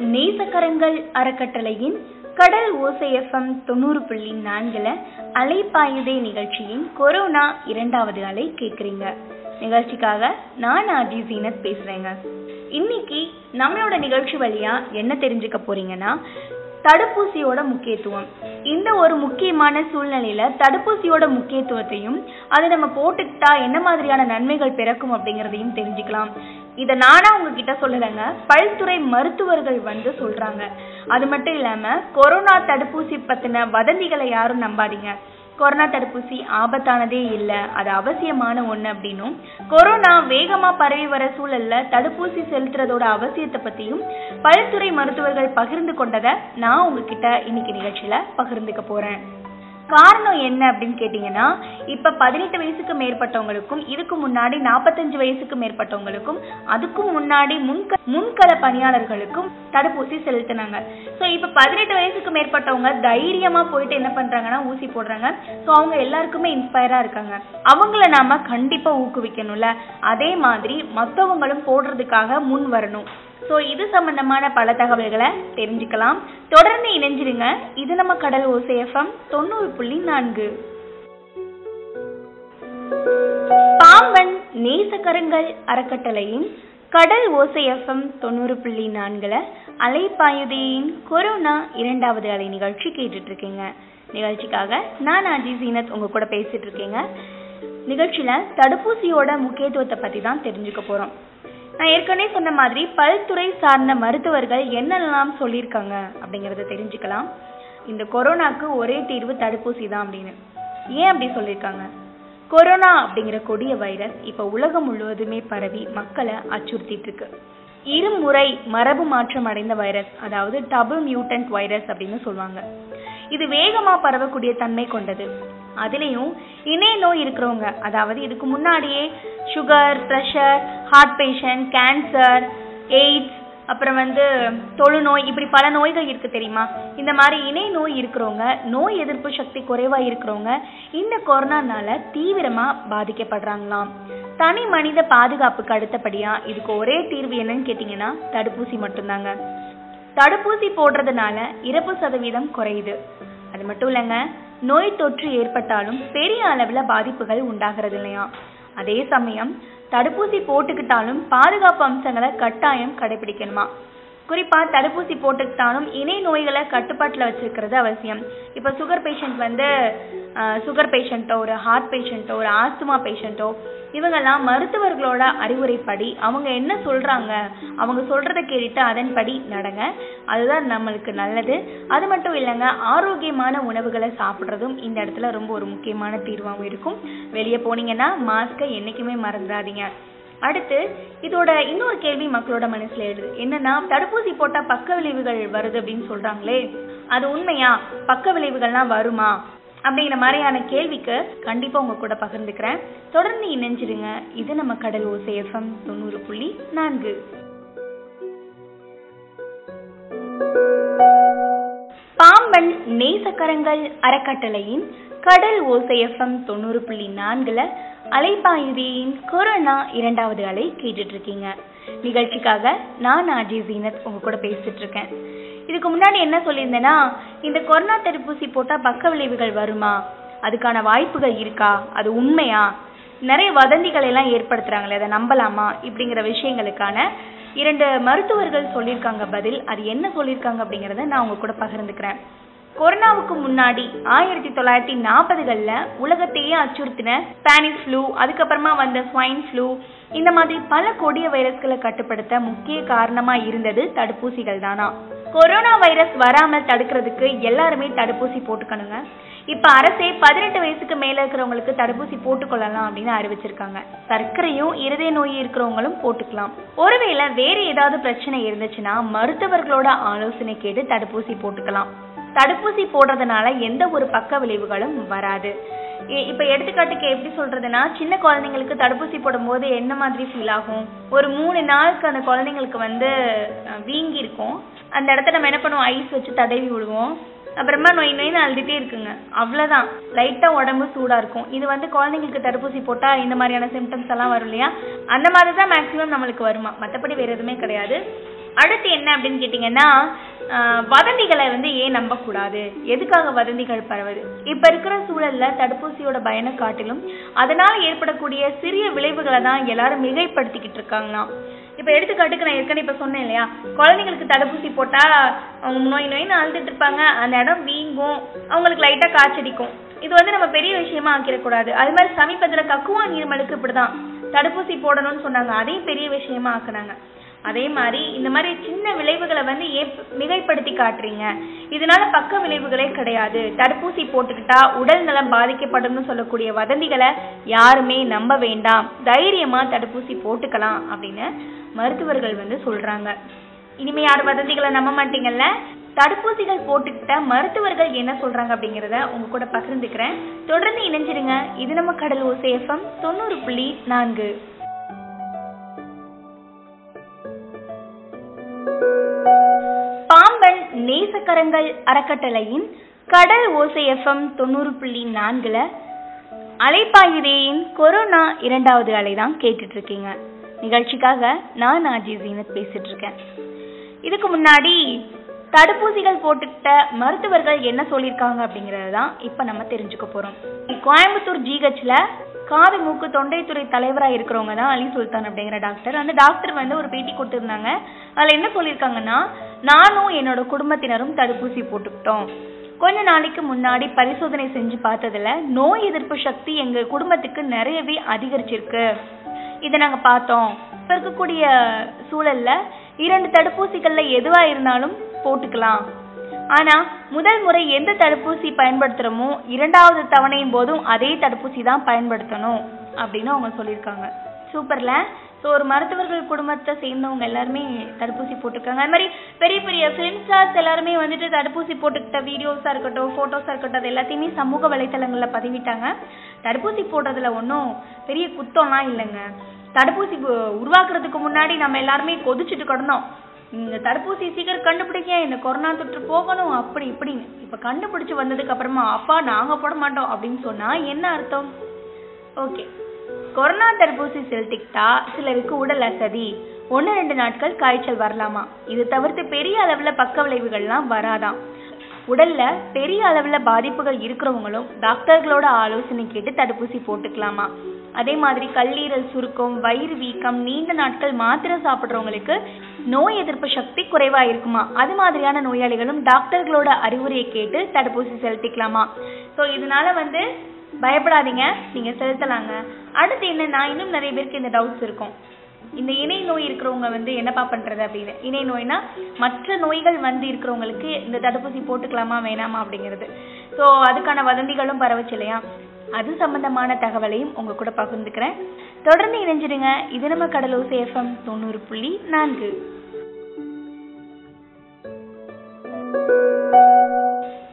நேசக்கரங்கள் அறக்கட்டளையின் கடல் ஓசை எஃப்எம் தொண்ணூறு புள்ளி நான்குல அலைப்பாயுதே நிகழ்ச்சியின் கொரோனா இரண்டாவது அலை கேட்குறீங்க. நிகழ்ச்சிக்காக நான் ஆஜி சீனத் பேசுறேங்க. இன்னைக்கு நம்மளோட நிகழ்ச்சி வழியா என்ன தெரிஞ்சுக்க போறீங்கன்னா தடுப்பூசியோட முக்கியத்துவம். இந்த ஒரு முக்கியமான சூழ்நிலையில தடுப்பூசியோட முக்கியத்துவத்தையும் அதை நம்ம போட்டுக்கிட்டா என்ன மாதிரியான நன்மைகள் பிறக்கும் அப்படிங்கறதையும் தெரிஞ்சுக்கலாம். இதை நானா உங்ககிட்ட சொல்லலைங்க பல்துறை மருத்துவர்கள் வந்து சொல்றாங்க. அது மட்டும் இல்லாம கொரோனா தடுப்பூசி பத்தின வதந்திகளை யாரும் நம்பாதீங்க. கொரோனா தடுப்பூசி ஆபத்தானதே இல்லை. அது அவசியமான ஒன்று அப்படின்னும். கொரோனா வேகமாக பரவி வர சூழல்ல தடுப்பூசி செலுத்துறதோட அவசியத்தை பத்தியும் பல்துறை மருத்துவர்கள் பகிர்ந்து கொண்டதை நான் உங்ககிட்ட இன்னைக்கு நிகழ்ச்சியில பகிர்ந்துக்க போறேன். காரணம் என்ன அப்படின்னு கேட்டீங்கன்னா இப்ப பதினெட்டு வயசுக்கு மேற்பட்டவங்களுக்கும் இதுக்கு முன்னாடி நாற்பத்தஞ்சு வயசுக்கு மேற்பட்டவங்களுக்கும் அதுக்கும் முன்னாடி முன்க முன்கள பணியாளர்களுக்கும் தடுப்பூசி செலுத்தினாங்க. ஸோ இப்ப பதினெட்டு வயசுக்கு மேற்பட்டவங்க தைரியமா போயிட்டு என்ன பண்றாங்கன்னா ஊசி போடுறாங்க. ஸோ அவங்க எல்லாருக்குமே இன்ஸ்பயரா இருக்காங்க. அவங்கள நாம கண்டிப்பா ஊக்குவிக்கணும்ல. அதே மாதிரி மற்றவங்களும் போடுறதுக்காக முன் வரணும். ஸோ இது சம்பந்தமான பல தகவல்களை தெரிஞ்சுக்கலாம். தொடர்ந்து இணைஞ்சிருங்க. இது நம்ம கடல் ஓசேஃபம் தொண்ணூறு புள்ளி நான்கு. பாம்பன் நேசக்கரங்கள் அறக்கட்டளையின் கடல் ஓசைஎஃப்எம் தொண்ணூறு புள்ளி நான்குல அலைப்பாயுதையின் கொரோனா இரண்டாவது அலை நிகழ்ச்சி கேட்டுட்டு இருக்கீங்க நிகழ்ச்சிக்காக நான் அஜி சீனத் உங்க கூட பேசிட்டு இருக்கேங்க நிகழ்ச்சியில தடுப்பூசியோட முக்கியத்துவத்தை பத்தி தான் தெரிஞ்சுக்க போறோம். நான் ஏற்கனவே சொன்ன மாதிரி பல்துறை சார்ந்த மருத்துவர்கள் என்னெல்லாம் சொல்லியிருக்காங்க அப்படிங்கிறத தெரிஞ்சுக்கலாம். இந்த கொரோனாக்கு ஒரே தீர்வு தடுப்பூசி தான் அப்படின்னு. ஏன் அப்படி சொல்லியிருக்காங்க? கொரோனா அப்படிங்கிற கொடிய வைரஸ் இப்போ உலகம் முழுவதுமே பரவி மக்களை அச்சுறுத்திட்டு இருக்கு இருமுறை மரபு மாற்றம் அடைந்த வைரஸ் அதாவது டபுள் மியூட்டன்ட் வைரஸ் அப்படின்னு சொல்லுவாங்க. இது வேகமா பரவக்கூடிய தன்மை கொண்டது. அதுலேயும் இணைய நோய் இருக்கிறவங்க அதாவது இதுக்கு முன்னாடியே sugar pressure heart patient cancer AIDS அப்புறம் வந்து தொழுநோய் இப்படி பல நோய்கள் இருக்கு தெரியுமா? இந்த மாதிரி இணை நோய் இருக்கிறவங்க நோய் எதிர்ப்பு சக்தி குறைவா இருக்கிறவங்க இந்த கொரோனானால தீவிரமா பாதிக்கப்படுறாங்களாம். தனி மனித பாதுகாப்புக்கு அடுத்தபடியா இதுக்கு ஒரே தீர்வு என்னன்னு கேட்டீங்கன்னா தடுப்பூசி மட்டும்தாங்க. தடுப்பூசி போடுறதுனால இறப்பு சதவீதம் குறையுது. அது மட்டும் இல்லைங்க நோய் தொற்று ஏற்பட்டாலும் பெரிய அளவுல பாதிப்புகள் உண்டாகிறது இல்லையா? அதே சமயம் தடுப்பூசி போட்டுக்கிட்டாலும் பாதுகாப்பு அம்சங்களை கட்டாயம் கடைபிடிக்கணுமா? குறிப்பா தடுப்பூசி போட்டுக்கிட்டாலும் இணை நோய்களை கட்டுப்பாட்டுல வச்சிருக்கிறது அவசியம். இப்ப சுகர் பேஷண்ட் வந்து சுகர் பேஷண்ட்டோ ஒரு ஹார்ட் பேஷண்ட்டோ ஒரு ஆஸ்துமா பேஷண்ட்டோ இவங்கெல்லாம் மருத்துவர்களோட அறிவுரைப்படி அவங்க என்ன சொல்றாங்க அவங்க சொல்றதை கேட்டுட்டு அதன்படி நடங்க. அதுதான் நம்மளுக்கு நல்லது. அது மட்டும் இல்லைங்க ஆரோக்கியமான உணவுகளை சாப்பிட்றதும் இந்த இடத்துல ரொம்ப ஒரு முக்கியமான தீர்வாகவும் இருக்கும். வெளியே போனீங்கன்னா மாஸ்கை என்றைக்குமே மறந்துடாதீங்க. அடுத்து இதோட இன்னொரு கேள்வி மக்களோட மனசுல எழுது. என்னன்னா தடுப்பூசி போட்டா பக்க விளைவுகள் வருது அப்படின்னு சொல்றாங்களே அது உண்மையா? பக்க விளைவுகள்லாம் வருமா? அப்படிங்கிற மாதிரியான கேள்விக்கு கண்டிப்பா உங்க கூட பகிர்ந்துக்கிறேன். தொடர்ந்து இணைஞ்சிருங்க. இது நம்ம கடல் ஓசை எஃப்எம் தொண்ணூறு புள்ளி நான்கு. பாம்பன் நேசக்கரங்கள் அறக்கட்டளையின் கடல் ஓசை எஃப்எம் தொண்ணூறு புள்ளி நான்குல அலைப்பாயுதியின் கொரோனா இரண்டாவது அலை கேட்டுட்டு இருக்கீங்க. நிகழ்ச்சிக்காக நான் ஆஜி ஜீனத் உங்க கூட பேசிட்டு இருக்கேன். இதுக்கு முன்னாடி என்ன சொல்லியிருந்தேன்னா இந்த கொரோனா தடுப்பூசி போட்டா பக்க விளைவுகள் வருமா? அதுக்கான வாய்ப்புகள் இருக்கா? அது உண்மையா? நிறைய வதந்திகளை எல்லாம் ஏற்படுத்துறாங்களே அதை நம்பலாமா? இப்படிங்கிற விஷயங்களுக்கான இரண்டு மருத்துவர்கள் சொல்லியிருக்காங்க பதில். அது என்ன சொல்லியிருக்காங்க அப்படிங்கிறத நான் உங்க கூட பகிர்ந்துக்கிறேன். கொரோனாவுக்கு முன்னாடி ஆயிரத்தி தொள்ளாயிரத்தி நாற்பதுகளில் உலகத்தையே அச்சுறுத்தின ஸ்பானிஷ் ஃப்ளூ அதுக்கப்புறமா வந்த ஸ்வைன் ஃப்ளூ இந்த மாதிரி பல கொடிய வைரஸ்களை கட்டுப்படுத்த முக்கிய காரணமா இருந்தது தடுப்பூசிகள் தானா கொரோனா வைரஸ் வராமல் தடுக்கிறதுக்கு எல்லாருமே தடுப்பூசி போட்டுக்கணுங்க. இப்ப அரசே பதினெட்டு வயசுக்கு மேல இருக்கிறவங்களுக்கு தடுப்பூசி போட்டுக்கொள்ளலாம் அப்படின்னு அறிவிச்சிருக்காங்க. சர்க்கரையும் இருதய நோய் இருக்கிறவங்களும் போட்டுக்கலாம். ஒருவேளை வேற ஏதாவது பிரச்சனை இருந்துச்சுன்னா மருத்துவர்களோட ஆலோசனை கேட்டு தடுப்பூசி போட்டுக்கலாம். தடுப்பூசி போடுறதுனால எந்த ஒரு பக்க விளைவுகளும் வராது. இப்ப எடுத்துக்காட்டுக்கு எப்படி சொல்றதுன்னா சின்ன குழந்தைங்களுக்கு தடுப்பூசி போடும்போது என்ன மாதிரி ஃபீல் ஆகும்? ஒரு மூணு நாளுக்கு அந்த குழந்தைங்களுக்கு வந்து வீங்கி இருக்கும் அந்த இடத்த நம்ம என்ன பண்ணுவோம்? ஐஸ் வச்சு தடவி விடுவோம். அப்புறமா நொய் நொய்னு அழுதுட்டே இருக்குங்க. அவ்வளவுதான். லைட்டா உடம்பு சூடா இருக்கும். இது வந்து குழந்தைங்களுக்கு தடுப்பூசி போட்டா இந்த மாதிரியான சிம்டம்ஸ் எல்லாம் வரும் இல்லையா? அந்த மாதிரி தான் மேக்ஸிமம் நம்மளுக்கு வருமா? மற்றபடி வேற எதுவுமே கிடையாது. அடுத்து என்ன அப்படின்னு கேட்டிங்கன்னா வதந்திகளை வந்து ஏன் நம்பக்கூடாது? எதுக்காக வதந்திகள் பரவுது? இப்ப இருக்கிற சூழல்ல தடுப்பூசியோட பயனை காட்டிலும் அதனால ஏற்படக்கூடிய சிறிய விளைவுகளை தான் எல்லாரும் மிகைப்படுத்திக்கிட்டு இருக்காங்களாம். இப்ப எடுத்துக்காட்டுக்கு நான் ஏற்கனவே இப்ப சொன்னேன் இல்லையா? குழந்தைங்களுக்கு தடுப்பூசி போட்டா அவங்க நோய் நோயின்னு அழுதுட்டு இருப்பாங்க. அந்த இடம் வீங்கும். அவங்களுக்கு லைட்டா காய்ச்சடிக்கும். இது வந்து நம்ம பெரிய விஷயமா ஆக்கிடக்கூடாது. அது மாதிரி சமீபத்துல கக்குவா நீர்மலுக்கு இப்படிதான். தடுப்பூசி போடணும்னு சொன்னாங்க. அதையும் பெரிய விஷயமா ஆக்குனாங்க. அதே மாதிரி இந்த மாதிரி சின்ன விளைவுகளை வந்து ஏ மிகைப்படுத்தி காட்டுறீங்க. இதனால பக்க விளைவுகளே கிடையாது. தடுப்பூசி போட்டுக்கிட்டா உடல் நலம் பாதிக்கப்படும்னு சொல்லக்கூடிய வதந்திகளை யாருமே நம்ப வேண்டாம். தைரியமா தடுப்பூசி போட்டுக்கலாம் அப்படின்னு மருத்துவர்கள் வந்து சொல்றாங்க. இனிமே யார் வதந்திகளை நம்ப மாட்டீங்கல்ல? தடுப்பூசிகள் போட்டுக்கிட்ட மருத்துவர்கள் என்ன சொல்றாங்க அப்படிங்கறத உங்க கூட பகிர்ந்துக்கிறேன். தொடர்ந்து இணைஞ்சிருங்க. இது நம்ம கடல் ஓசை தொண்ணூறு புள்ளி நான்கு. நேசக்கரங்கள் அறக்கட்டளையின் கடல் ஓசை எஃப்எம் தொண்ணூறு புள்ளி நான்குல அலைப்பாயுதேயின் கொரோனா இரண்டாவது அலை தான் கேட்டுட்டு இருக்கீங்க நிகழ்ச்சிக்காக நான் ஆஜி ஜீனத் பேசிட்டு இருக்கேன் இதுக்கு முன்னாடி தடுப்பூசிகள் போட்டுக்கிட்ட மருத்துவர்கள் என்ன சொல்லியிருக்காங்க அப்படிங்கறது தான் இப்போ நம்ம தெரிஞ்சுக்க போறோம். கோயம்புத்தூர் ஜிஹெச்ல காது மூக்கு தொண்டைத்துறை தலைவராக இருக்கிறவங்க தான் அலி சுல்தான் அப்படிங்கிற டாக்டர். அந்த டாக்டர் வந்து ஒரு பேட்டி கொடுத்துருந்தாங்க. அதில் என்ன சொல்லியிருக்காங்கன்னா நானும் என்னோட குடும்பத்தினரும் தடுப்பூசி போட்டுக்கிட்டோம். கொஞ்ச நாளைக்கு முன்னாடி பரிசோதனை செஞ்சு பார்த்ததுல நோய் எதிர்ப்பு சக்தி எங்க குடும்பத்துக்கு நிறையவே அதிகரிச்சிருக்கு. இதை நாங்க பார்த்தோம். இப்ப இருக்கக்கூடிய சூழல்ல இரண்டு தடுப்பூசிகள்ல எதுவா இருந்தாலும் போட்டுக்கலாம். ஆனா முதல் முறை எந்த தடுப்பூசி பயன்படுத்துறோமோ இரண்டாவது தவணையின் போதும் அதே தடுப்பூசி தான் பயன்படுத்தணும் அப்படின்னு அவங்க சொல்லியிருக்காங்க. சூப்பர்ல? ஸோ ஒரு மருத்துவர்கள் குடும்பத்தை சேர்ந்தவங்க எல்லாருமே தடுப்பூசி போட்டிருக்காங்க. அது மாதிரி பெரிய பெரிய ஃபிலிம் ஸ்டார்ஸ் எல்லாருமே வந்துட்டு தடுப்பூசி போட்டுக்கிட்ட வீடியோஸாக இருக்கட்டும் ஃபோட்டோஸாக இருக்கட்டும் அது எல்லாத்தையுமே சமூக வலைத்தளங்களில் பதிவிட்டாங்க. தடுப்பூசி போடுறதுல ஒன்றும் பெரிய குத்தம்லாம் இல்லைங்க. தடுப்பூசி உருவாக்குறதுக்கு முன்னாடி நம்ம எல்லாருமே கொதிச்சுட்டு கிடந்தோம். இந்த தடுப்பூசி சீக்கிரம் கண்டுபிடிங்க இந்த கொரோனா தொற்று போகணும் அப்படி இப்படின்னு. இப்போ கண்டுபிடிச்சு வந்ததுக்கு அப்புறமா அப்பா நாங்கள் போட மாட்டோம் அப்படின்னு சொன்னால் என்ன அர்த்தம்? ஓகே. கொரோனா தடுப்பூசி செலுத்திக்கிட்டா சிலருக்கு உடல் அசதி. ஒன்று ரெண்டு நாட்கள் காய்ச்சல் வரலாமா? இது தவிர்த்து பெரிய அளவுல பக்க விளைவுகள்லாம் வராதாம். உடல்ல பெரிய அளவுல பாதிப்புகள் இருக்கிறவங்களும் டாக்டர்களோட ஆலோசனை கேட்டு தடுப்பூசி போட்டுக்கலாமா? அதே மாதிரி கல்லீரல் சுருக்கம் வயிறு வீக்கம் நீண்ட நாட்கள் மாத்திரை சாப்பிடுறவங்களுக்கு நோய் எதிர்ப்பு சக்தி குறைவா இருக்குமா அது மாதிரியான நோயாளிகளும் டாக்டர்களோட அறிவுரையை கேட்டு தடுப்பூசி செலுத்திக்கலாமா? ஸோ இதனால வந்து பயப்படாதீங்க. நீங்க செலுத்தலாங்க. அடுத்து என்னன்னா இன்னும் நிறைய பேருக்கு இந்த டவுட்ஸ் இருக்கும். இந்த இணை நோய் இருக்கிறவங்க வந்து என்னப்பா பண்றது அப்படின்னு. இணை நோய்னா மற்ற நோய்கள் வந்து இருக்கிறவங்களுக்கு இந்த தடுப்பூசி போட்டுக்கலாமா வேணாமா அப்படிங்கிறது. ஸோ அதுக்கான வதந்திகளும் பரவச்சு இல்லையா? அது சம்பந்தமான தகவலையும் உங்க கூட பகிர்ந்துக்கிறேன். தொடர்ந்து இணைஞ்சிடுங்க. இது நம்ம கடலூர் சேஃபம் தொண்ணூறு புள்ளி நான்கு.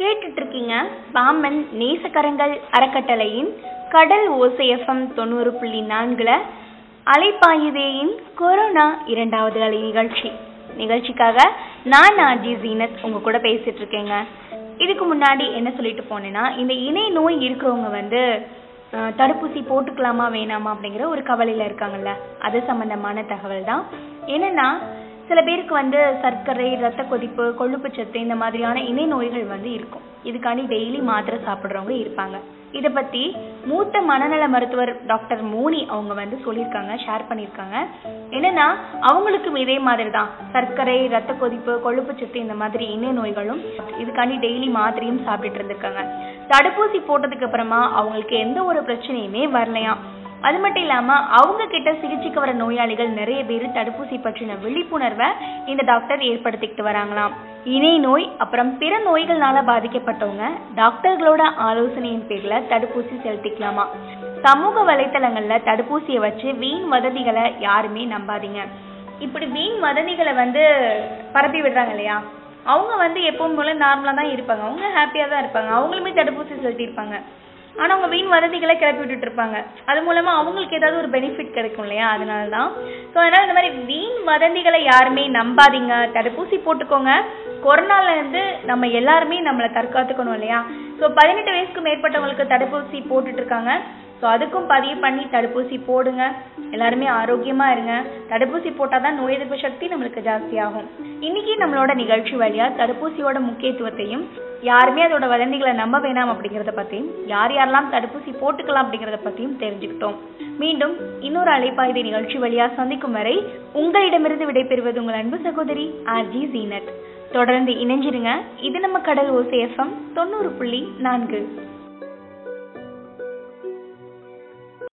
கேட்டுட்டு இருக்கீங்க. பாமன் நேசக்கரங்கள் அறக்கட்டளையின் கடல் ஓசை எஃப்எம் தொண்ணூறு புள்ளி நான்குல அலைப்பாயுதேயின் கொரோனா இரண்டாவது அலை நிகழ்ச்சி. நிகழ்ச்சிக்காக நான் ஆஜி ஜீனத் உங்க கூட பேசிட்டு இருக்கேங்க இதுக்கு முன்னாடி என்ன சொல்லிட்டு போனேன்னா இந்த இணை நோய் இருக்கிறவங்க வந்து தடுப்பூசி போட்டுக்கலாமா வேணாமா அப்படிங்கிற ஒரு கவலையில இருக்காங்கல்ல. அது சம்பந்தமான தகவல் தான். என்னன்னா சில பேருக்கு வந்து சர்க்கரை ரத்த கொதிப்பு கொழுப்புச்சத்து இந்த மாதிரியான இணை நோய்கள் வந்து இருக்கும். இதுக்காண்டி டெய்லி மாத்திரை சாப்பிட்றவங்க இருப்பாங்க. இதை பத்தி மூத்த மனநல மருத்துவர் டாக்டர் மோனி அவங்க வந்து சொல்லியிருக்காங்க ஷேர் பண்ணியிருக்காங்க. என்னன்னா அவங்களுக்கும் இதே மாதிரி தான் சர்க்கரை ரத்த கொதிப்பு கொழுப்புச்சத்து இந்த மாதிரி இன்ன நோய்களும் இதுக்காண்டி டெய்லி மாத்திரையும் சாப்பிட்டுட்டு இருந்திருக்காங்க. தடுப்பூசி போட்டதுக்கு அப்புறமா அவங்களுக்கு எந்த ஒரு பிரச்சனையுமே வரலையாம். அது மட்டும் இல்லாம அவங்க கிட்ட சிகிச்சைக்கு வர நோயாளிகள் நிறைய பேர் தடுப்பூசி பற்றின விழிப்புணர்வை இந்த டாக்டர் ஏற்படுத்திக்கிட்டு வராங்களாம். இணை நோய் அப்புறம் பிற நோய்கள்னால பாதிக்கப்பட்டவங்க டாக்டர்களோட ஆலோசனையின் பேர்ல தடுப்பூசி செலுத்திக்கலாமா? சமூக வலைத்தளங்கள்ல தடுப்பூசியை வச்சு வீண் வதந்திகளை யாருமே நம்பாதீங்க. இப்படி வீண் வதந்திகளை வந்து பரப்பி விடுறாங்க இல்லையா? அவங்க வந்து எப்பவும் போல நார்மலா தான் இருப்பாங்க. அவங்க ஹாப்பியா தான் இருப்பாங்க. அவங்களுமே தடுப்பூசி செலுத்தியிருப்பாங்க. ஆனா அவங்க வீண் வதந்திகளை கிளப்பி விட்டுட்டு இருப்பாங்க. அது மூலமா அவங்களுக்கு ஏதாவது ஒரு பெனிஃபிட் கிடைக்கும் இல்லையா? அதனால தான் ஸோ அதனால இந்த மாதிரி வீண் வதந்திகளை யாருமே நம்பாதீங்க. தடுப்பூசி போட்டுக்கோங்க. கொரோனால இருந்து நம்ம எல்லாருமே நம்மளை தற்காத்துக்கணும் இல்லையா? ஸோ பதினெட்டு வயசுக்கு மேற்பட்டவங்களுக்கு தடுப்பூசி போட்டுட்டு இருக்காங்க. ஸோ அதுக்கும் பதிவு பண்ணி தடுப்பூசி போடுங்க. எல்லாருமே ஆரோக்கியமா இருங்க. தடுப்பூசி போட்டால் தான் நோய் எதிர்ப்பு சக்தி நம்மளுக்கு ஜாஸ்தியாகும். இன்னைக்கு நம்மளோட நிகழ்ச்சி வழியா தடுப்பூசியோட முக்கியத்துவத்தையும் யாருமே அதோட வதந்திகளை நம்ப வேணாம் அப்படிங்கிறத பற்றியும் யார் யாரெல்லாம் தடுப்பூசி போட்டுக்கலாம் அப்படிங்கிறத பற்றியும் தெரிஞ்சுக்கிட்டோம். மீண்டும் இன்னொரு அலைப்பாய்தை நிகழ்ச்சி வழியா சந்திக்கும் வரை உங்களிடமிருந்து விடைபெறுவது உங்கள் அன்பு சகோதரி ஆர்ஜி ஜீனத் தொடர்ந்து இணைஞ்சிருங்க. இது நம்ம கடல் ஓசை எஃப்எம் தொண்ணூறு புள்ளி நான்கு.